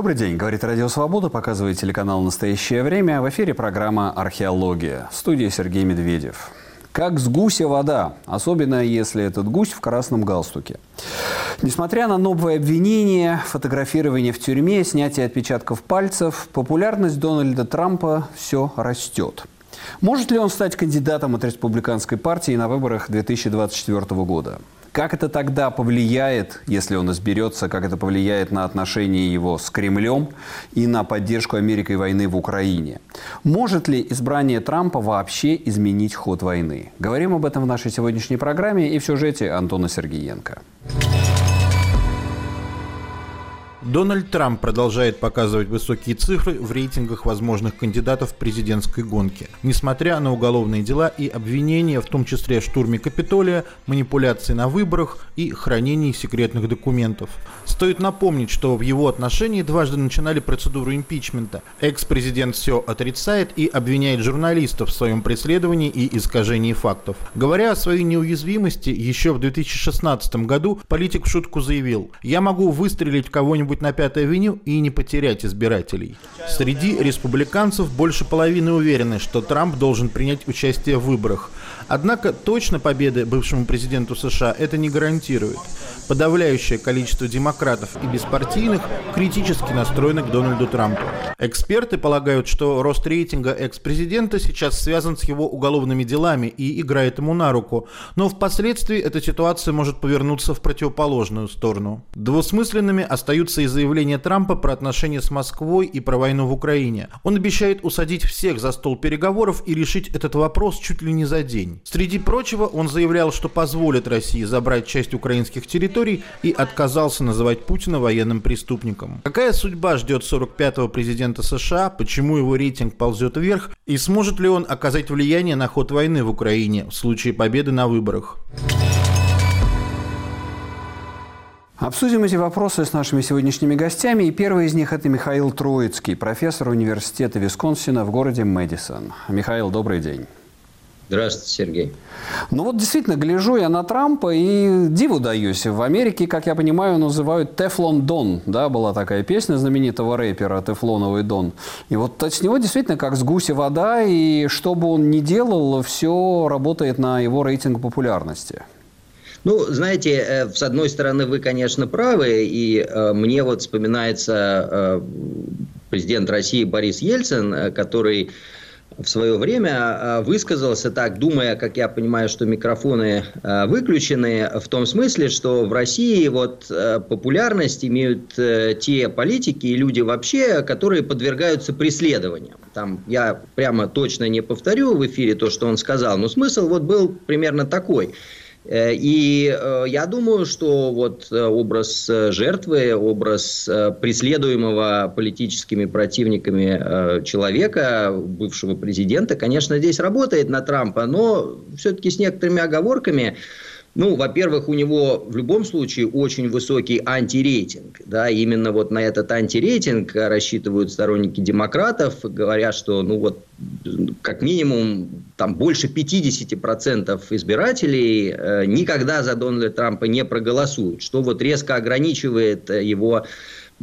Добрый день, говорит Радио Свобода, показывает телеканал «Настоящее время». В эфире программа «Археология». В студии Сергей Медведев. Как с гуся вода, особенно если этот гусь в красном галстуке. Несмотря на новые обвинения, фотографирование в тюрьме, снятие отпечатков пальцев, популярность Дональда Трампа все растет. Может ли он стать кандидатом от республиканской партии на выборах 2024 года? Как это тогда повлияет, если он изберется, как это повлияет на отношения его с Кремлем и на поддержку Америкой войны в Украине? Может ли избрание Трампа вообще изменить ход войны? Говорим об этом в нашей сегодняшней программе и в сюжете Антона Сергеенко. Дональд Трамп продолжает показывать высокие цифры в рейтингах возможных кандидатов в президентской гонке. Несмотря на уголовные дела и обвинения, в том числе в штурме Капитолия, манипуляции на выборах и хранении секретных документов. Стоит напомнить, что в его отношении дважды начинали процедуру импичмента. Экс-президент все отрицает и обвиняет журналистов в своем преследовании и искажении фактов. Говоря о своей неуязвимости, еще в 2016 году политик в шутку заявил «Я могу выстрелить кого-нибудь на Пятой авеню и не потерять избирателей. Среди республиканцев больше половины уверены, что Трамп должен принять участие в выборах. Однако точно победы бывшему президенту США это не гарантирует. Подавляющее количество демократов и беспартийных критически настроены к Дональду Трампу. Эксперты полагают, что рост рейтинга экс-президента сейчас связан с его уголовными делами и играет ему на руку, но впоследствии эта ситуация может повернуться в противоположную сторону. Двусмысленными остаются и заявления Трампа про отношения с Москвой и про войну в Украине. Он обещает усадить всех за стол переговоров и решить этот вопрос чуть ли не за день. Среди прочего, он заявлял, что позволит России забрать часть украинских территорий и отказался называть Путина военным преступником. Какая судьба ждет 45-го президента США, почему его рейтинг ползет вверх и сможет ли он оказать влияние на ход войны в Украине в случае победы на выборах? Обсудим эти вопросы с нашими сегодняшними гостями. И первый из них – это Михаил Троицкий, профессор университета Висконсина в городе Мэдисон. Михаил, добрый день. Здравствуйте, Сергей. Ну вот действительно, гляжу я на Трампа и диву даюсь. В Америке, как я понимаю, называют Тефлон Дон. Да, была такая песня знаменитого рэпера Тефлоновый Дон. И вот с него действительно как с гуся вода, и что бы он ни делал, все работает на его рейтинг популярности. Ну, знаете, э, с одной стороны, вы, конечно, правы, и э, мне вот вспоминается э, президент России Борис Ельцин, который в свое время высказался так, думая, как я понимаю, что микрофоны выключены, в том смысле, что в России вот популярность имеют те политики и люди вообще, которые подвергаются преследованиям. Там я прямо точно не повторю в эфире то, что он сказал, но смысл вот был примерно такой – Э, и э, я думаю, что вот э, образ жертвы, образ преследуемого политическими противниками человека, бывшего президента, конечно, здесь работает на Трампа, но все-таки с некоторыми оговорками. Ну, во-первых, у него в любом случае очень высокий антирейтинг. Да, именно вот на этот антирейтинг рассчитывают сторонники демократов, говорят, что ну вот как минимум там больше 50% избирателей э, никогда за Дональда Трампа не проголосуют, что вот резко ограничивает его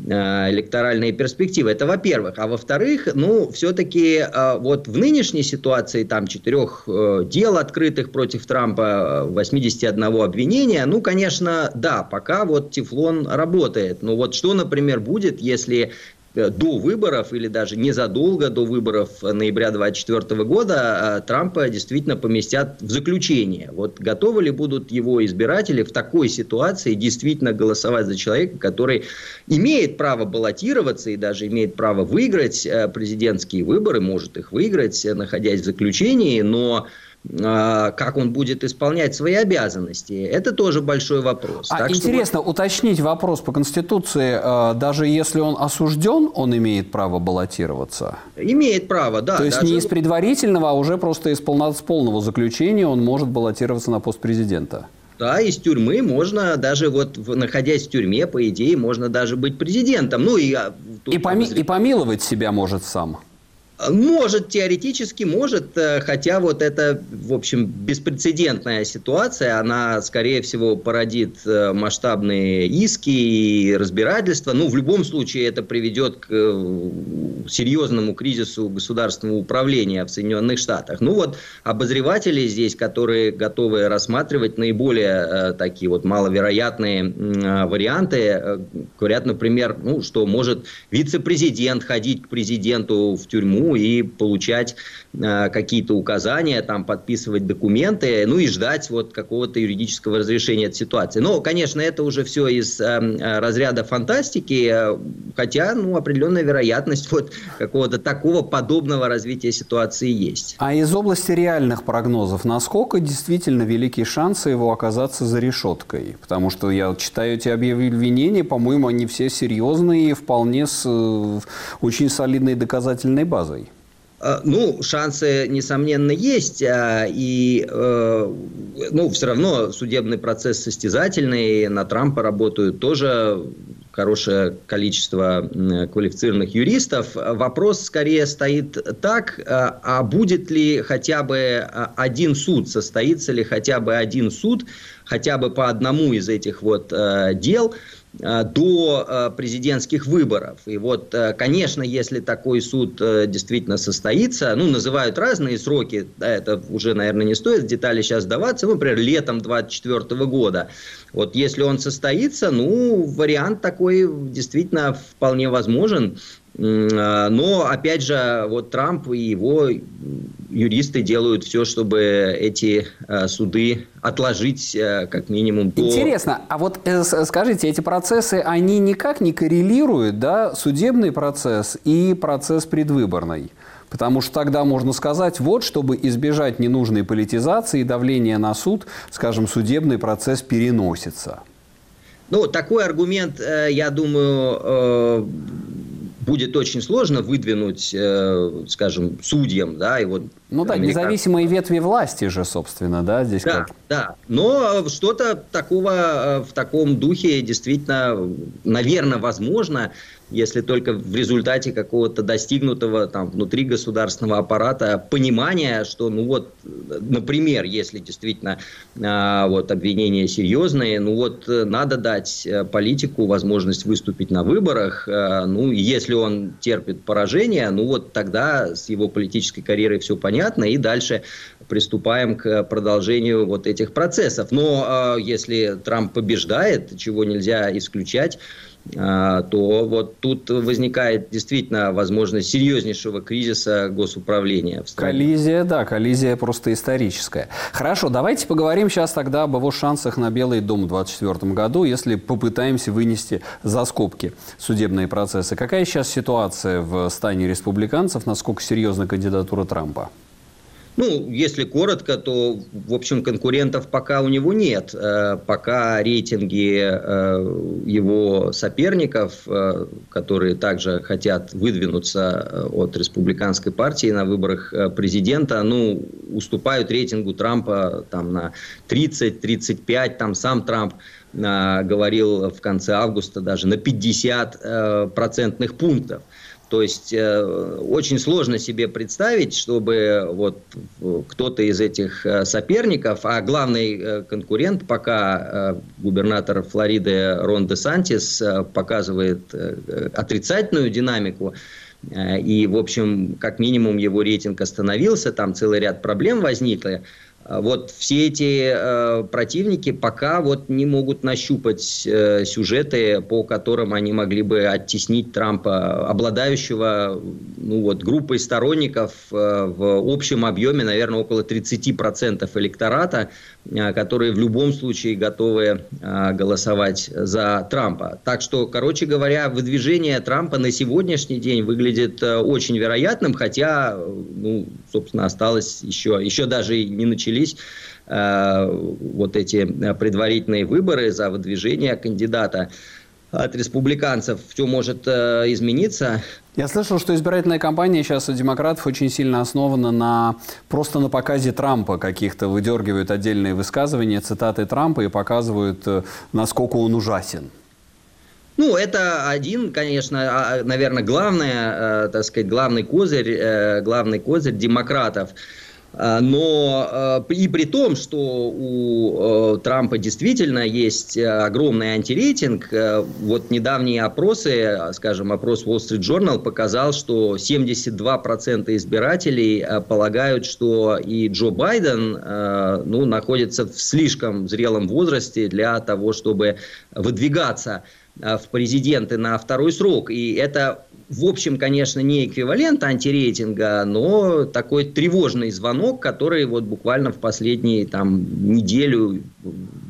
Э, электоральные перспективы. Это во-первых. А во-вторых, ну, все-таки э, вот в нынешней ситуации там четырех э, дел открытых против Трампа, 81 обвинения, ну, конечно, да, пока вот Тефлон работает. Но вот что, например, будет, если Э, до выборов или даже незадолго до выборов ноября 2024 года э, Трампа действительно поместят в заключение. Вот готовы ли будут его избиратели в такой ситуации действительно голосовать за человека, который имеет право баллотироваться и даже имеет право выиграть э, президентские выборы, может их выиграть, находясь в заключении, но как он будет исполнять свои обязанности, это тоже большой вопрос. А интересно что... уточнить вопрос по Конституции, а, даже если он осужден, он имеет право баллотироваться? Имеет право, да. То есть даже... не из предварительного, а уже просто из полного заключения он может баллотироваться на пост президента? Да, из тюрьмы можно даже вот находясь в тюрьме, по идее, можно даже быть президентом. Ну и а, и, поми- и помиловать себя может сам. Может, теоретически может, э, хотя вот это, в общем, беспрецедентная ситуация, она, скорее всего, породит э, масштабные иски и разбирательства. Ну, в любом случае, это приведет к э, серьезному кризису государственного управления в Соединенных Штатах. Ну, вот обозреватели здесь, которые готовы рассматривать наиболее такие вот маловероятные варианты, говорят, например, ну, что может вице-президент ходить к президенту в тюрьму, и получать э, какие-то указания, там, подписывать документы, ну и ждать вот какого-то юридического разрешения этой ситуации. Но, конечно, это уже все из э, разряда фантастики, э, хотя, ну, определенная вероятность вот какого-то такого подобного развития ситуации есть. А из области реальных прогнозов, насколько действительно великие шансы его оказаться за решеткой? Потому что я читаю эти обвинения, по-моему, они все серьезные и вполне с э, очень солидной доказательной базой. Э, ну, шансы, несомненно, есть, а, и э, ну, все равно судебный процесс состязательный, на Трампа работают тоже хорошее количество квалифицированных юристов. Вопрос скорее стоит так, а, а будет ли хотя бы а, один суд, состоится ли хотя бы один суд, хотя бы по одному из этих вот э, дел – Э, до э, президентских выборов. И вот, э, конечно, если такой суд действительно состоится, ну, называют разные сроки, да, это уже, наверное, не стоит в детали сейчас сдаваться, ну, например, летом 2024 года. Вот если он состоится, ну, вариант такой действительно вполне возможен. А, но, опять же, вот Трамп и его юристы делают все, чтобы эти а, суды отложить а, как минимум до... Интересно, а вот э, скажите, эти процессы, они никак не коррелируют, да, судебный процесс и процесс предвыборный? Потому что тогда можно сказать, вот, чтобы избежать ненужной политизации и давления на суд, скажем, судебный процесс переносится. Ну, такой аргумент, э, я думаю, э, будет очень сложно выдвинуть, э, скажем, судьям, да, и вот... Ну да, американ... независимые ветви власти же, собственно, да, здесь да, как... Да, но что-то такого э, в таком духе действительно, наверное, возможно, если только в результате какого-то достигнутого там внутри государственного аппарата понимания, что, ну вот, например, если действительно а, вот обвинения серьезные, ну вот надо дать э, политику возможность выступить на выборах, а, ну если он терпит поражение, ну вот тогда с его политической карьерой все понятно, и дальше приступаем к продолжению вот этих процессов. Но а, если Трамп побеждает, чего нельзя исключать, то вот тут возникает действительно возможность серьезнейшего кризиса госуправления в стране. Коллизия, да, коллизия просто историческая. Хорошо, давайте поговорим сейчас тогда об его шансах на Белый дом в 2024 году, если попытаемся вынести за скобки судебные процессы. Какая сейчас ситуация в стане республиканцев, насколько серьезна кандидатура Трампа? Ну, если коротко, то, в общем, конкурентов пока у него нет. Э, пока рейтинги э, его соперников, э, которые также хотят выдвинуться от республиканской партии на выборах президента, ну, уступают рейтингу Трампа там на 30-35, там сам Трамп говорил в конце августа даже на 50 процентных пунктов. То есть э, очень сложно себе представить, чтобы вот кто-то из этих э, соперников, а главный э, конкурент пока э, губернатор Флориды Рон де Сантис э, показывает э, отрицательную динамику, э, и, в общем, как минимум его рейтинг остановился, там целый ряд проблем возникло. А вот все эти э, противники пока вот не могут нащупать э, сюжеты, по которым они могли бы оттеснить Трампа, обладающего ну, вот, группой сторонников э, в общем объеме, наверное, около 30% электората, которые в любом случае готовы э, голосовать за Трампа. Так что, короче говоря, выдвижение Трампа на сегодняшний день выглядит э, очень вероятным, хотя, э, ну, собственно, осталось еще, еще даже не начались э, вот эти э, предварительные выборы за выдвижение кандидата от республиканцев, все может э, измениться. Я слышал, что избирательная кампания сейчас у демократов очень сильно основана на просто на показе Трампа каких-то, выдергивают отдельные высказывания, цитаты Трампа и показывают, э, насколько он ужасен. Ну, это один, конечно, а, наверное, главное, э, так сказать, главный козырь, э, главный козырь демократов – а, но а, и при том, что у э, Трампа действительно есть э, огромный антирейтинг, э, вот недавние опросы, скажем, опрос Wall Street Journal показал, что 72% избирателей полагают, что и Джо Байден ну, находится в слишком зрелом возрасте для того, чтобы выдвигаться в президенты на второй срок. И это в общем, конечно, не эквивалент антирейтинга, но такой тревожный звонок, который вот буквально в последние там, неделю,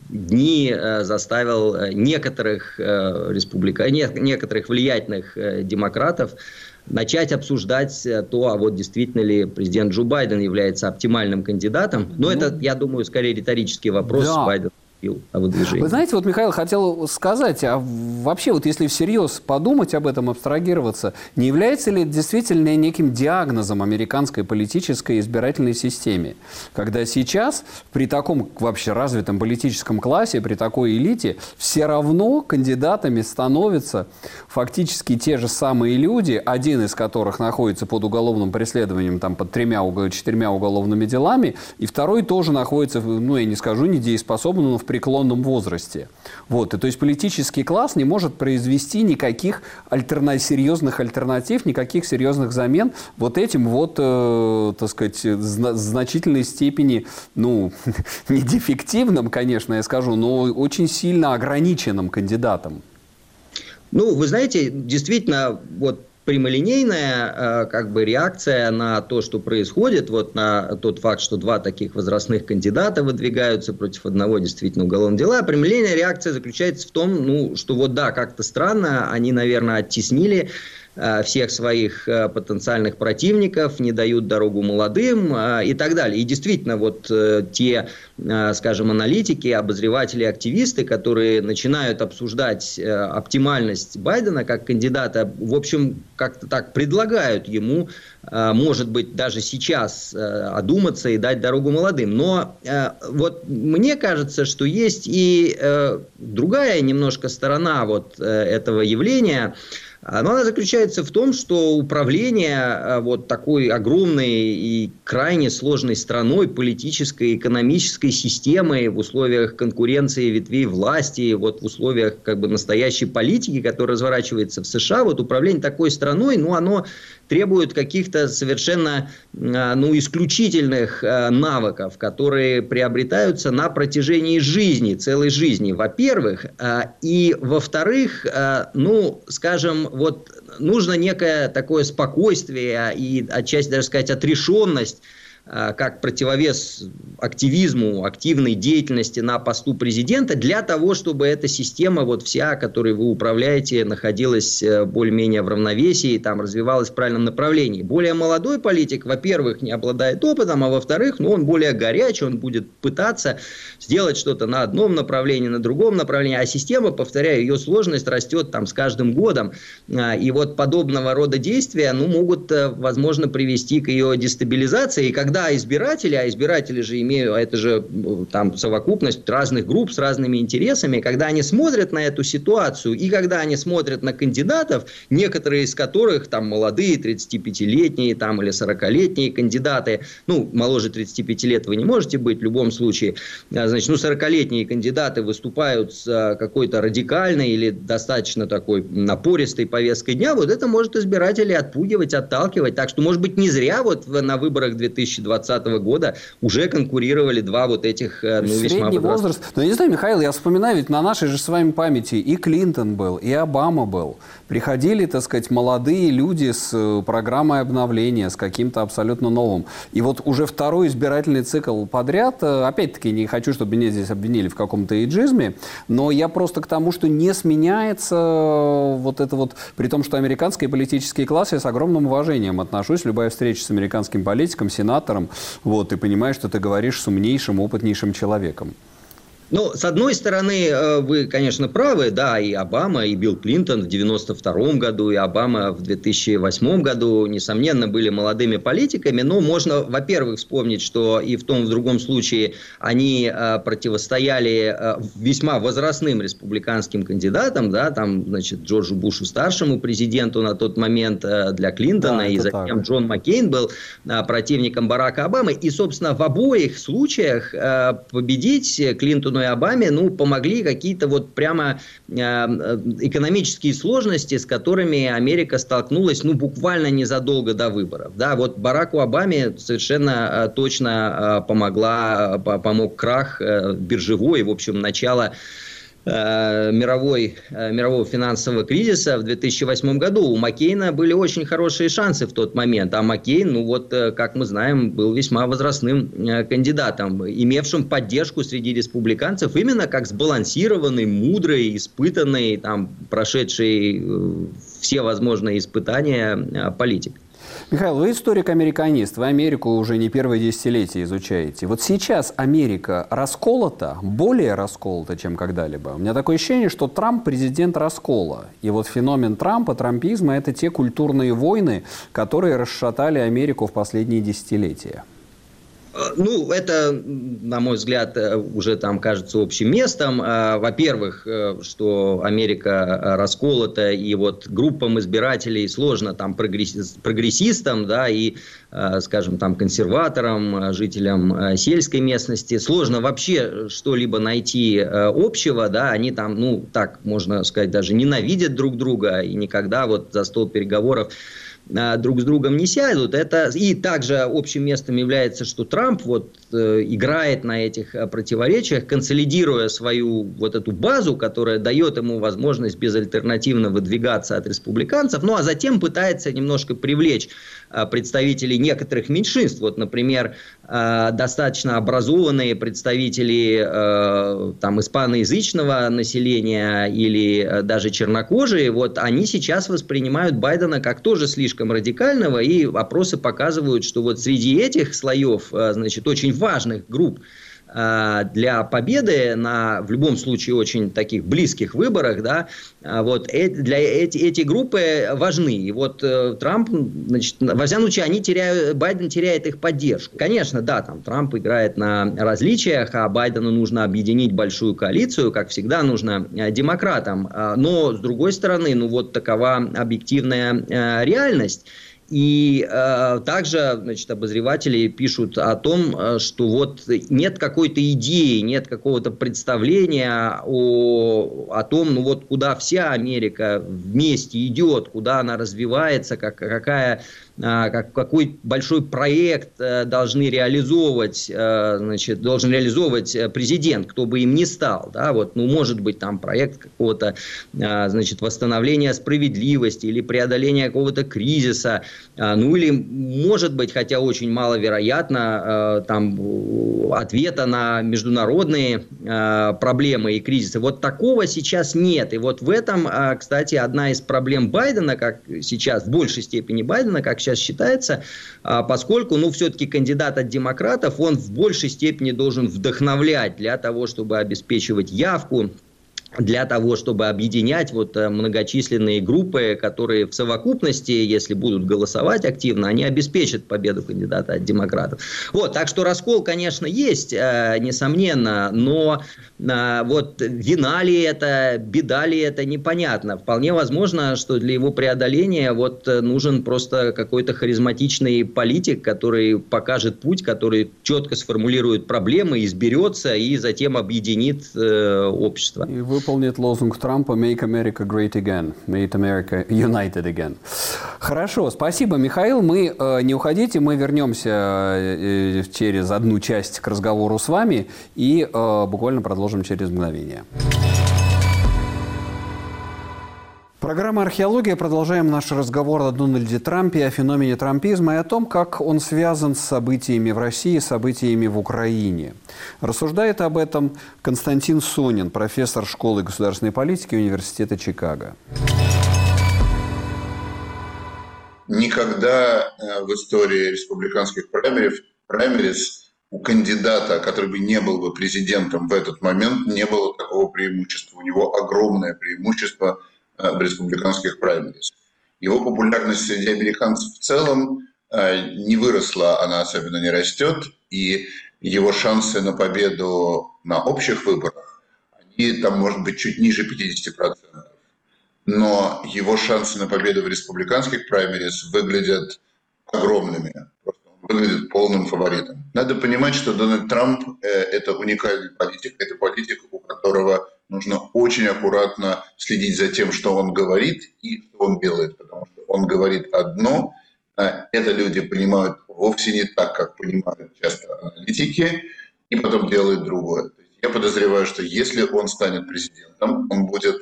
дни э, заставил э, некоторых э, республика, не, некоторых влиятельных э, демократов начать обсуждать э, то, а вот действительно ли президент Джо Байден является оптимальным кандидатом. Но ну, это, я думаю, скорее риторический вопрос да. О выдвижении. Вы знаете, вот Михаил хотел сказать, а вообще вот если всерьез подумать об этом, абстрагироваться, не является ли это действительно неким диагнозом американской политической избирательной системе? Когда сейчас при таком вообще развитом политическом классе, при такой элите, все равно кандидатами становятся фактически те же самые люди, один из которых находится под уголовным преследованием там под тремя, четырьмя уголовными делами, и второй тоже находится, ну я не скажу недееспособным, но в преклонном возрасте. Вот. И, то есть политический класс не может произвести никаких альтерна... серьезных альтернатив, никаких серьезных замен вот этим вот, э, так сказать, зна... значительной степени, ну, не дефективным, конечно, я скажу, но очень сильно ограниченным кандидатом. Ну, вы знаете, действительно, вот прямолинейная э, как бы реакция на то, что происходит, вот на тот факт, что два таких возрастных кандидата выдвигаются против одного действительно уголовного дела. Прямолинейная реакция заключается в том, ну, что вот да, как-то странно, они, наверное, оттеснили всех своих э, потенциальных противников, не дают дорогу молодым э, и так далее. И действительно, вот те, скажем, аналитики, обозреватели, активисты, которые начинают обсуждать оптимальность Байдена как кандидата, в общем, как-то так предлагают ему, может быть, даже сейчас одуматься и дать дорогу молодым. Но вот мне кажется, что есть и другая немножко сторона вот этого явления – но она заключается в том, что управление а, вот такой огромной и крайне сложной страной, политической, экономической системой в условиях конкуренции ветвей власти, вот в условиях как бы настоящей политики, которая разворачивается в США, вот управление такой страной, ну, оно требует каких-то совершенно а, ну, исключительных а, навыков, которые приобретаются на протяжении жизни, целой жизни, во-первых. И, во-вторых, ну, скажем, вот нужно некое такое спокойствие и отчасти даже сказать отрешенность как противовес активизму, активной деятельности на посту президента, для того, чтобы эта система, вот вся, которой вы управляете, находилась э, более-менее в равновесии, там развивалась в правильном направлении. Более молодой политик, во-первых, не обладает опытом, а во-вторых, ну, он более горячий, он будет пытаться сделать что-то на одном направлении, на другом направлении, а система, повторяю, ее сложность растет там с каждым годом, а, и вот подобного рода действия, ну, могут, э, возможно, привести к ее дестабилизации, и когда когда избиратели, а избиратели же имеют, а это же там совокупность разных групп с разными интересами, когда они смотрят на эту ситуацию и когда они смотрят на кандидатов, некоторые из которых там молодые, 35-летние там или 40-летние кандидаты, ну, моложе 35 лет вы не можете быть в любом случае, а, значит, ну, 40-летние кандидаты выступают с а, какой-то радикальной или достаточно такой напористой повесткой дня, вот это может избирателей отпугивать, отталкивать. Так что, может быть, не зря вот на выборах 2020 2020 года уже конкурировали два вот этих э, ну, весьма Средний возраст. Но я не знаю, Михаил, я вспоминаю, ведь на нашей же с вами памяти и Клинтон был, и Обама был. Приходили, так сказать, молодые люди с э, программой обновления, с каким-то абсолютно новым. И вот уже второй избирательный цикл подряд, э, опять-таки, не хочу, чтобы меня здесь обвинили в каком-то эйджизме, но я просто к тому, что не сменяется вот это вот, при том, что американский политический класс, я с огромным уважением отношусь, любая встреча с американским политиком, сенатором, вот, ты понимаешь, что ты говоришь с умнейшим, опытнейшим человеком. Ну, с одной стороны, э, вы, конечно, правы, да, и Обама, и Билл Клинтон в 92 году, и Обама в 2008 году, несомненно, были молодыми политиками, но можно, во-первых, вспомнить, что и в том, и в другом случае они э, противостояли э, весьма возрастным республиканским кандидатам, да, там, значит, Джорджу Бушу старшему президенту на тот момент для Клинтона, да, и затем так. Джон Маккейн был противником Барака Обамы, и, собственно, в обоих случаях победить Клинтону Клинтону Обаме, ну, помогли какие-то вот прямо э, экономические сложности, с которыми Америка столкнулась, ну, буквально незадолго до выборов. Да, вот Бараку Обаме совершенно э, точно э, помогла, помог крах биржевой, в общем, начало Э, мировой, э, мирового финансового кризиса в 2008 году. У Маккейна были очень хорошие шансы в тот момент. А Маккейн, ну вот, э, как мы знаем, был весьма возрастным кандидатом, имевшим поддержку среди республиканцев именно как сбалансированный, мудрый, испытанный, там, прошедший все возможные испытания политик. Михаил, вы историк-американист, вы Америку уже не первое десятилетие изучаете. Вот сейчас Америка расколота, более расколота, чем когда-либо. У меня такое ощущение, что Трамп президент раскола. И вот феномен Трампа, трампизма – это те культурные войны, которые расшатали Америку в последние десятилетия. Э, ну, это, на мой взгляд, э, уже там кажется общим местом. Э, во-первых, что Америка расколота, и вот группам избирателей сложно там прогрессистам, да, и, скажем, там консерваторам, жителям сельской местности, сложно вообще что-либо найти общего, да, они там, ну, так можно сказать, даже ненавидят друг друга и никогда вот за стол переговоров друг с другом не сядут. Это и также общим местом является, что Трамп вот э, играет на этих э, противоречиях, консолидируя свою вот эту базу, которая дает ему возможность безальтернативно выдвигаться от республиканцев, ну а затем пытается немножко привлечь представителей некоторых меньшинств. Вот, например, э, достаточно образованные представители э, там испаноязычного населения или э, даже чернокожие, вот они сейчас воспринимают Байдена как тоже слишком радикального, и опросы показывают, что вот среди этих слоев, э, значит, очень важных групп, э, для победы на, в любом случае, очень таких близких выборах, да, э, вот, для эти, эти группы важны. И вот Трамп, значит, во всяком случае, они теряют, Байден теряет их поддержку. Конечно, да, там Трамп играет на различиях, а Байдену нужно объединить большую коалицию, как всегда нужно демократам. Но, с другой стороны, ну вот такова объективная реальность. И э, также значит, обозреватели пишут о том, э, что вот нет какой-то идеи, нет какого-то представления о, о том, ну вот куда вся Америка вместе идет, куда она развивается, как, какая как, какой большой проект э, должны реализовывать, э, значит, должен реализовывать э, президент, кто бы им ни стал. Да, вот, ну, может быть, там проект какого-то а, значит, восстановления справедливости или преодоления какого-то кризиса, а, ну или, может быть, хотя очень маловероятно, там, ответа на международные проблемы и кризисы. Вот такого сейчас нет. И вот в этом, кстати, одна из проблем Байдена, как сейчас, в большей степени Байдена, как сейчас считается, а, поскольку, ну, все-таки кандидат от демократов, он в большей степени должен вдохновлять для того, чтобы обеспечивать явку, для того, чтобы объединять вот э, многочисленные группы, которые в совокупности, если будут голосовать активно, они обеспечат победу кандидата от демократов. Вот, так что раскол, конечно, есть, э, несомненно, но э, вот вина ли это, беда ли это, непонятно. Вполне возможно, что для его преодоления вот нужен просто какой-то харизматичный политик, который покажет путь, который четко сформулирует проблемы, изберется и затем объединит общество. И вы выполнит лозунг Трампа «Make America Great Again», «Make America United Again». Хорошо, спасибо, Михаил. Мы э, не уходите, мы вернемся э, через одну часть к разговору с вами и э, буквально продолжим через мгновение. Программа «Археология». Продолжаем наш разговор о Дональде Трампе, о феномене трампизма и о том, как он связан с событиями в России, событиями в Украине. Рассуждает об этом Константин Сонин, профессор школы государственной политики Университета Чикаго. Никогда э, в истории республиканских праймериз, праймериз у кандидата, который бы не был бы президентом в этот момент, не было такого преимущества. У него огромное преимущество в республиканских праймерис. Его популярность среди американцев в целом э, не выросла, она особенно не растет, и его шансы на победу на общих выборах, они там, может быть, чуть ниже 50%. Но его шансы на победу в республиканских праймерис выглядят огромными. Просто выглядит полным фаворитом. Надо понимать, что Дональд Трамп э, – это уникальный политик, это политик, у которого нужно очень аккуратно следить за тем, что он говорит и что он делает, потому что он говорит одно, а это люди понимают вовсе не так, как понимают часто аналитики, и потом делают другое. Я подозреваю, что если он станет президентом, он будет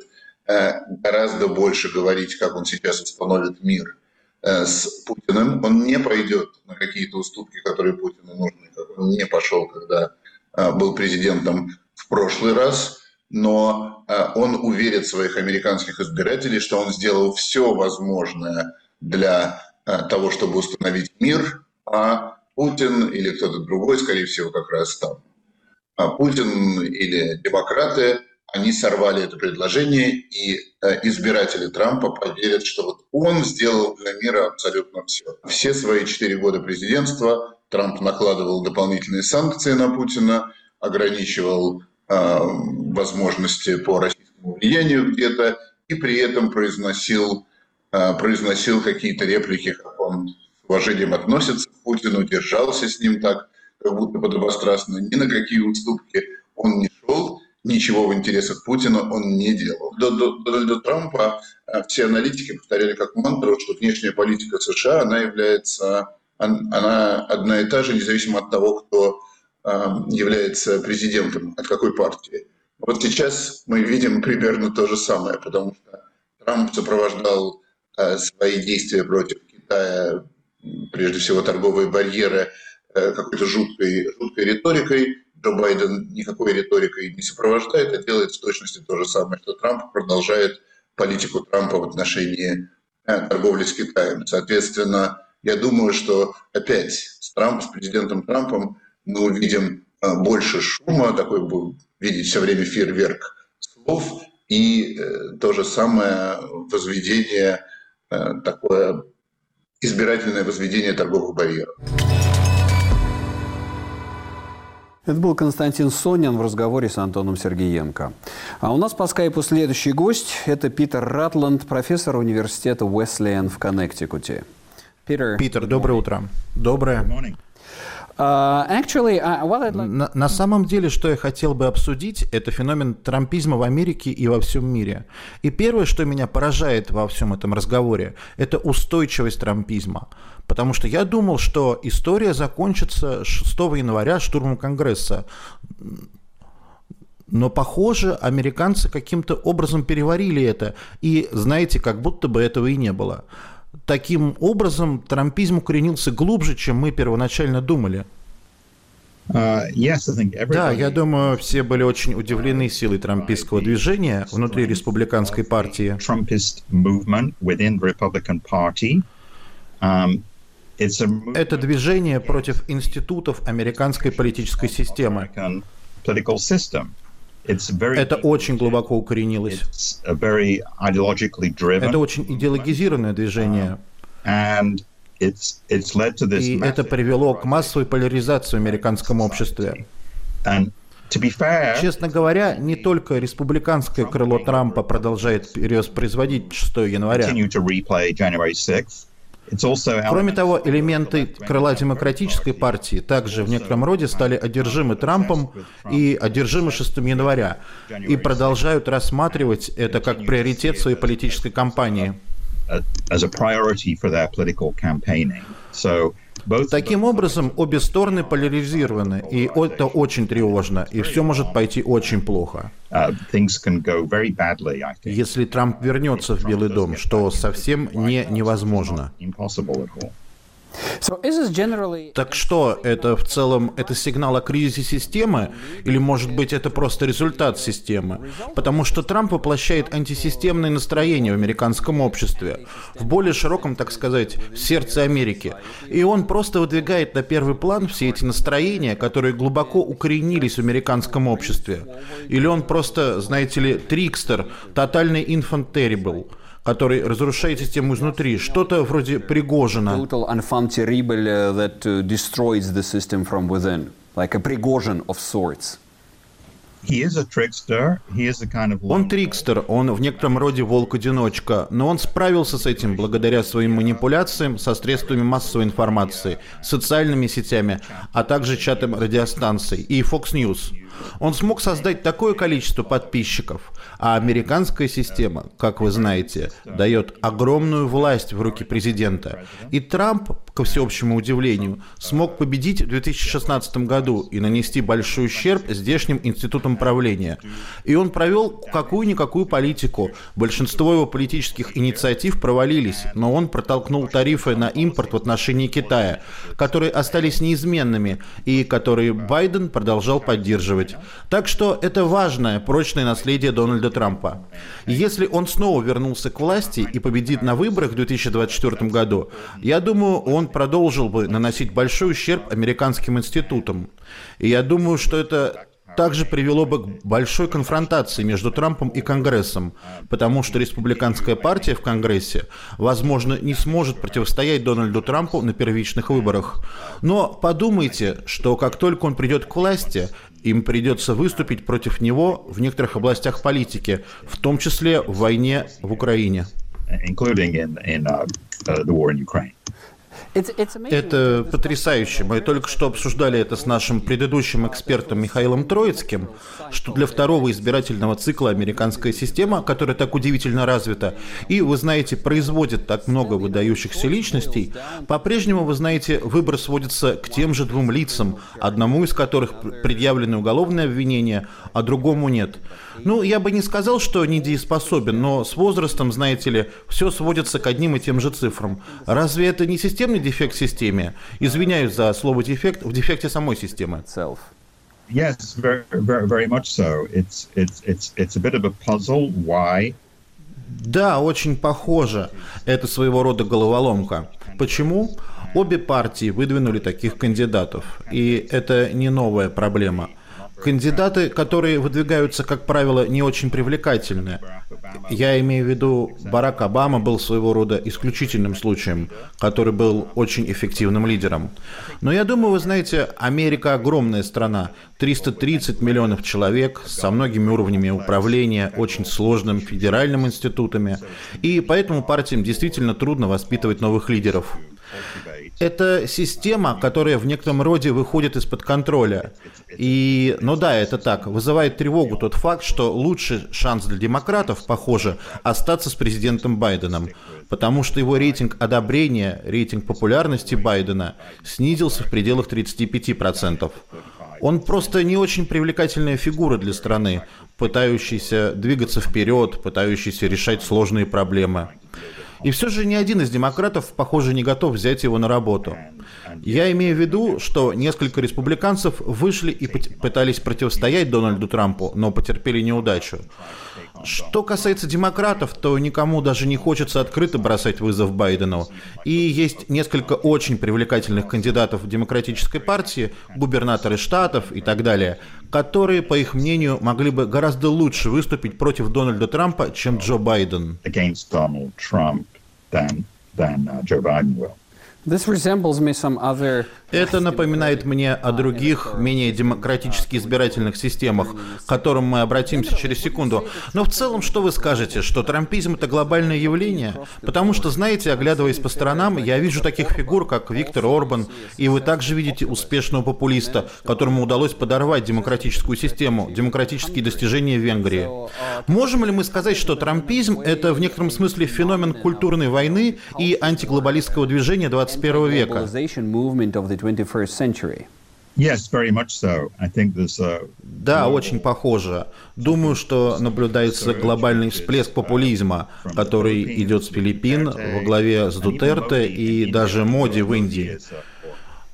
э, гораздо больше говорить, как он сейчас установит мир – Э, с Путиным, он не пойдет на какие-то уступки, которые Путину нужны, как он не пошел, когда э, был президентом в прошлый раз, но э, он уверит своих американских избирателей, что он сделал все возможное для того, чтобы установить мир, а Путин или кто-то другой, скорее всего, как раз там. А Путин или демократы они сорвали это предложение, и э, избиратели Трампа поверят, что вот он сделал для мира абсолютно все. Все свои четыре года президентства Трамп накладывал дополнительные санкции на Путина, ограничивал э, возможности по российскому влиянию где-то, и при этом произносил, э, произносил какие-то реплики, как он с уважением относится к Путину, держался с ним так, как будто подобострастно, ни на какие уступки он не шел ничего в интересах Путина он не делал. До, до Дональда Трампа э, все аналитики повторяли как мантру, что внешняя политика США, она является, она одна и та же, независимо от того, кто является президентом, от какой партии. Вот сейчас мы видим примерно то же самое, потому что Трамп сопровождал э, свои действия против Китая, прежде всего торговые барьеры, какой-то жуткой, жуткой риторикой, Джо Байден никакой риторикой не сопровождает, а делает в точности то же самое, что Трамп продолжает политику Трампа в отношении э, торговли с Китаем. Соответственно, я думаю, что опять с, Трамп, с президентом Трампом мы увидим э, больше шума, такой будем видеть все время фейерверк слов, и э, то же самое возведение, э, такое избирательное возведение торговых барьеров. Это был Константин Сонин в разговоре с Антоном Сергеенко. А у нас по скайпу следующий гость – это Питер Ратланд, профессор университета Уэслиен в Коннектикуте. Питер, Питер доброе утро. Доброе. Uh, uh, на, на самом деле, что я хотел бы обсудить, это феномен трампизма в Америке и во всем мире. И первое, что меня поражает во всем этом разговоре, это устойчивость трампизма. Потому что я думал, что история закончится 6 января штурмом Конгресса. Но, похоже, американцы каким-то образом переварили это. И, знаете, как будто бы этого и не было. Таким образом, трампизм укоренился глубже, чем мы первоначально думали. Uh, да, я думаю, все были очень удивлены силой трампийского движения внутри республиканской партии. Это движение против институтов американской политической системы. Это очень глубоко укоренилось. Это очень идеологизированное движение. И это привело к массовой поляризации в американском обществе. Честно говоря, не только республиканское крыло Трампа продолжает производить 6 января. Кроме того, элементы крыла демократической партии также в некотором роде стали одержимы Трампом и одержимы 6 января и продолжают рассматривать это как приоритет своей политической кампании. Таким образом, обе стороны поляризированы, и это очень тревожно, и все может пойти очень плохо. Uh, Если Трамп вернется в Белый дом, что совсем не невозможно. Так что, это в целом это сигнал о кризисе системы? Или, может быть, это просто результат системы? Потому что Трамп воплощает антисистемные настроения в американском обществе, в более широком, так сказать, сердце Америки. И он просто выдвигает на первый план все эти настроения, которые глубоко укоренились в американском обществе. Или он просто, знаете ли, трикстер, тотальный инфант terrible – который разрушает систему изнутри, что-то вроде Пригожина. Uh, that uh, destroys the system from within, like a Prigozhin of sorts. Он трикстер, он в некотором роде волк-одиночка, но он справился с этим благодаря своим манипуляциям со средствами массовой информации, социальными сетями, а также чатом радиостанций и Fox News. Он смог создать такое количество подписчиков, а американская система, как вы знаете, дает огромную власть в руки президента. И Трамп, ко всеобщему удивлению, смог победить в 2016 году и нанести большой ущерб здешним институтам правления. И он провел какую-никакую политику. Большинство его политических инициатив провалились, но он протолкнул тарифы на импорт в отношении Китая, которые остались неизменными и которые Байден продолжал поддерживать. Так что это важное, прочное наследие Дональда Трампа. И если он снова вернулся к власти и победит на выборах в 2024 году, я думаю, он продолжил бы наносить большой ущерб американским институтам. И я думаю, что это также привело бы к большой конфронтации между Трампом и Конгрессом, потому что республиканская партия в Конгрессе, возможно, не сможет противостоять Дональду Трампу на первичных выборах. Но подумайте, что как только он придет к власти, им придется выступить против него в некоторых областях политики, в том числе в войне в Украине. Это потрясающе. Мы только что обсуждали это с нашим предыдущим экспертом Михаилом Троицким, что для второго избирательного цикла американская система, которая так удивительно развита, и, вы знаете, производит так много выдающихся личностей, по-прежнему, вы знаете, выбор сводится к тем же двум лицам, одному из которых предъявлены уголовные обвинения, а другому нет. Ну, я бы не сказал, что недееспособен, но с возрастом, знаете ли, все сводится к одним и тем же цифрам. Разве это не системный дефект в системе? Извиняюсь за слово дефект, в дефекте самой системы. Yes, very, very, very much so. It's, it's, it's, it's a bit of a puzzle. Why? Да, очень похоже. Это своего рода головоломка. Почему? Обе партии выдвинули таких кандидатов. И это не новая проблема. Кандидаты, которые выдвигаются, как правило, не очень привлекательны. Я имею в виду, Барак Обама был своего рода исключительным случаем, который был очень эффективным лидером. Но я думаю, вы знаете, Америка огромная страна, 330 миллионов человек со многими уровнями управления, очень сложным федеральным институтами, и поэтому партиям действительно трудно воспитывать новых лидеров. Это система, которая в некотором роде выходит из-под контроля. И, ну да, это так. Вызывает тревогу тот факт, что лучший шанс для демократов, похоже, остаться с президентом Байденом. Потому что его рейтинг одобрения, рейтинг популярности Байдена снизился в пределах 35%. Он просто не очень привлекательная фигура для страны, пытающийся двигаться вперед, пытающийся решать сложные проблемы. И все же ни один из демократов, похоже, не готов взять его на работу. Я имею в виду, что несколько республиканцев вышли и пытались противостоять Дональду Трампу, но потерпели неудачу. Что касается демократов, то никому даже не хочется открыто бросать вызов Байдену. И есть несколько очень привлекательных кандидатов в демократической партии, губернаторы штатов и так далее, которые, по их мнению, могли бы гораздо лучше выступить против Дональда Трампа, чем Джо Байден. Than, than, uh, Joe Biden will. Это напоминает мне о других, менее демократически избирательных системах, к которым мы обратимся через секунду. Но в целом, что вы скажете, что трампизм – это глобальное явление? Потому что, знаете, оглядываясь по сторонам, я вижу таких фигур, как Виктор Орбан, и вы также видите успешного популиста, которому удалось подорвать демократическую систему, демократические достижения в Венгрии. Можем ли мы сказать, что трампизм – это в некотором смысле феномен культурной войны и антиглобалистского движения 20 21 века. Yes, very much so. I think there's a... Да, очень похоже. Думаю, что наблюдается глобальный всплеск популизма, который идет с Филиппин во главе с Дутерте и даже Моди в Индии.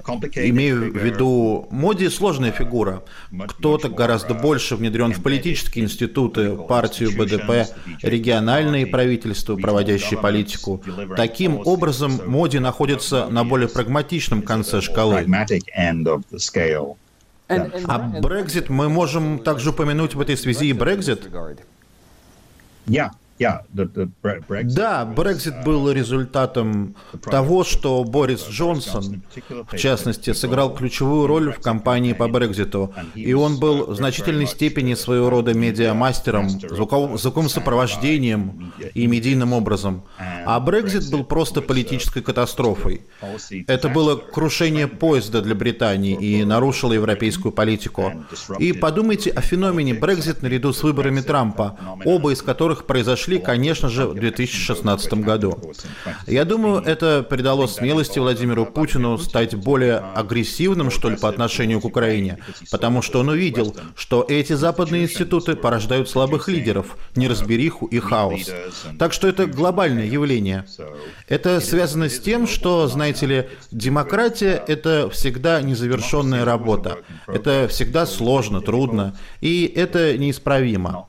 Имею в виду, Моди сложная фигура. Кто-то гораздо больше внедрен в политические институты, партию БДП, региональные правительства, проводящие политику. Таким образом, Моди находится на более прагматичном конце шкалы. А Брекзит, мы можем также упомянуть в этой связи и Брекзит? Yeah, да, Брексит был результатом того, что Борис Джонсон, в частности, сыграл ключевую роль в кампании по Брекситу, и он был в значительной степени своего рода медиамастером, звуковым, звуковым сопровождением и медийным образом. А Брексит был просто политической катастрофой. Это было крушение поезда для Британии и нарушило европейскую политику. И подумайте о феномене Брексит наряду с выборами Трампа, оба из которых произошли произошли, конечно же, в 2016 году. Я думаю, это придало смелости Владимиру Путину стать более агрессивным, что ли, по отношению к Украине, потому что он увидел, что эти западные институты порождают слабых лидеров, неразбериху и хаос. Так что это глобальное явление. Это связано с тем, что, знаете ли, демократия – это всегда незавершенная работа. Это всегда сложно, трудно, и это неисправимо.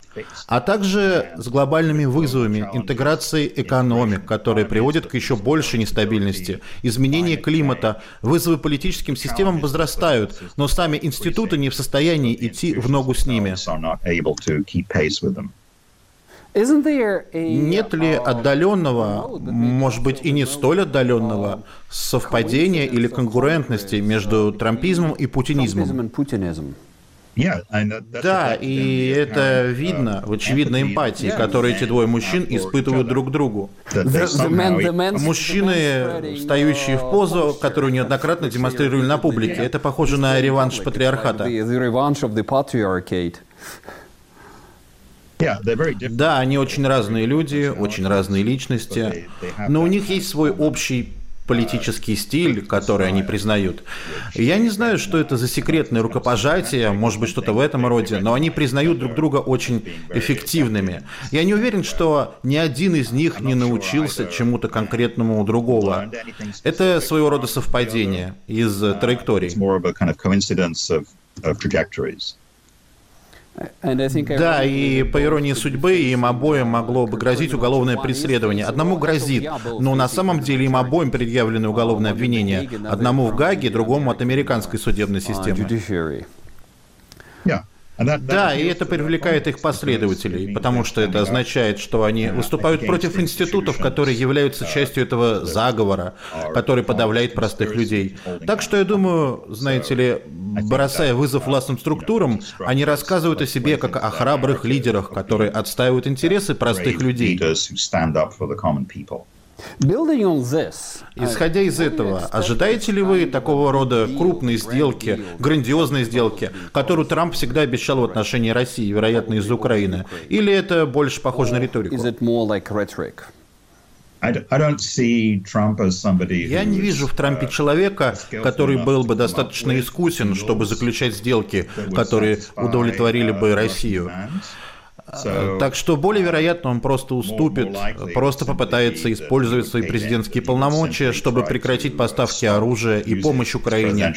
А также с глобальными вызовами интеграции экономик, которые приводят к еще большей нестабильности, изменение климата, вызовы политическим системам возрастают, но сами институты не в состоянии идти в ногу с ними. Нет ли отдаленного, может быть и не столь отдаленного, совпадения или конкурентности между трампизмом и путинизмом? Да, и это видно в очевидной эмпатии, которую эти двое мужчин испытывают друг к другу. Мужчины, встающие в позу, которую неоднократно демонстрировали на публике, это похоже на реванш патриархата. Да, они очень разные люди, очень разные личности, но у них есть свой общий политический стиль, который они признают. Я не знаю, что это за секретное рукопожатие, может быть, что-то в этом роде, но они признают друг друга очень эффективными. Я не уверен, что ни один из них не научился чему-то конкретному у другого. Это своего рода совпадение из траекторий. Да, и по иронии судьбы им обоим могло бы грозить уголовное преследование. Одному грозит, но на самом деле им обоим предъявлены уголовные обвинения. Одному в Гаге, другому от американской судебной системы. Да, и это привлекает их последователей, потому что это означает, что они выступают против институтов, которые являются частью этого заговора, который подавляет простых людей. Так что я думаю, знаете ли, бросая вызов властным структурам, они рассказывают о себе как о храбрых лидерах, которые отстаивают интересы простых людей. Исходя из этого, ожидаете ли вы такого рода крупной сделки, грандиозной сделки, которую Трамп всегда обещал в отношении России, вероятно, из Украины? Или это больше похоже на риторику? Я не вижу в Трампе человека, который был бы достаточно искусен, чтобы заключать сделки, которые удовлетворили бы Россию. Э, так что более вероятно он просто уступит, просто попытается использовать свои президентские полномочия, чтобы прекратить поставки оружия и помощь Украине.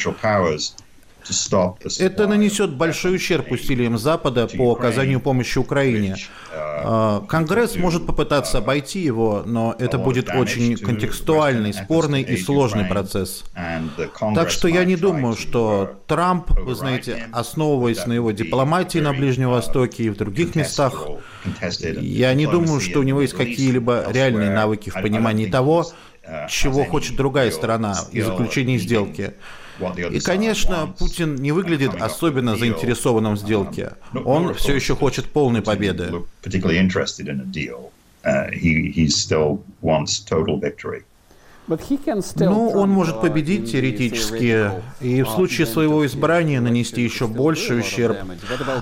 Это нанесет большой ущерб усилиям Запада по оказанию помощи Украине. А, Конгресс может попытаться обойти его, но это будет очень контекстуальный, спорный и сложный процесс. Так что я не думаю, что Трамп, вы знаете, основываясь на его дипломатии на Ближнем Востоке и в других местах, я не думаю, что у него есть какие-либо реальные навыки в понимании того, чего хочет другая сторона и заключения сделки. И, конечно, Путин не выглядит особенно заинтересованным в сделке. Он все еще хочет полной победы. Ну, он может победить теоретически и в случае своего избрания нанести еще больший ущерб.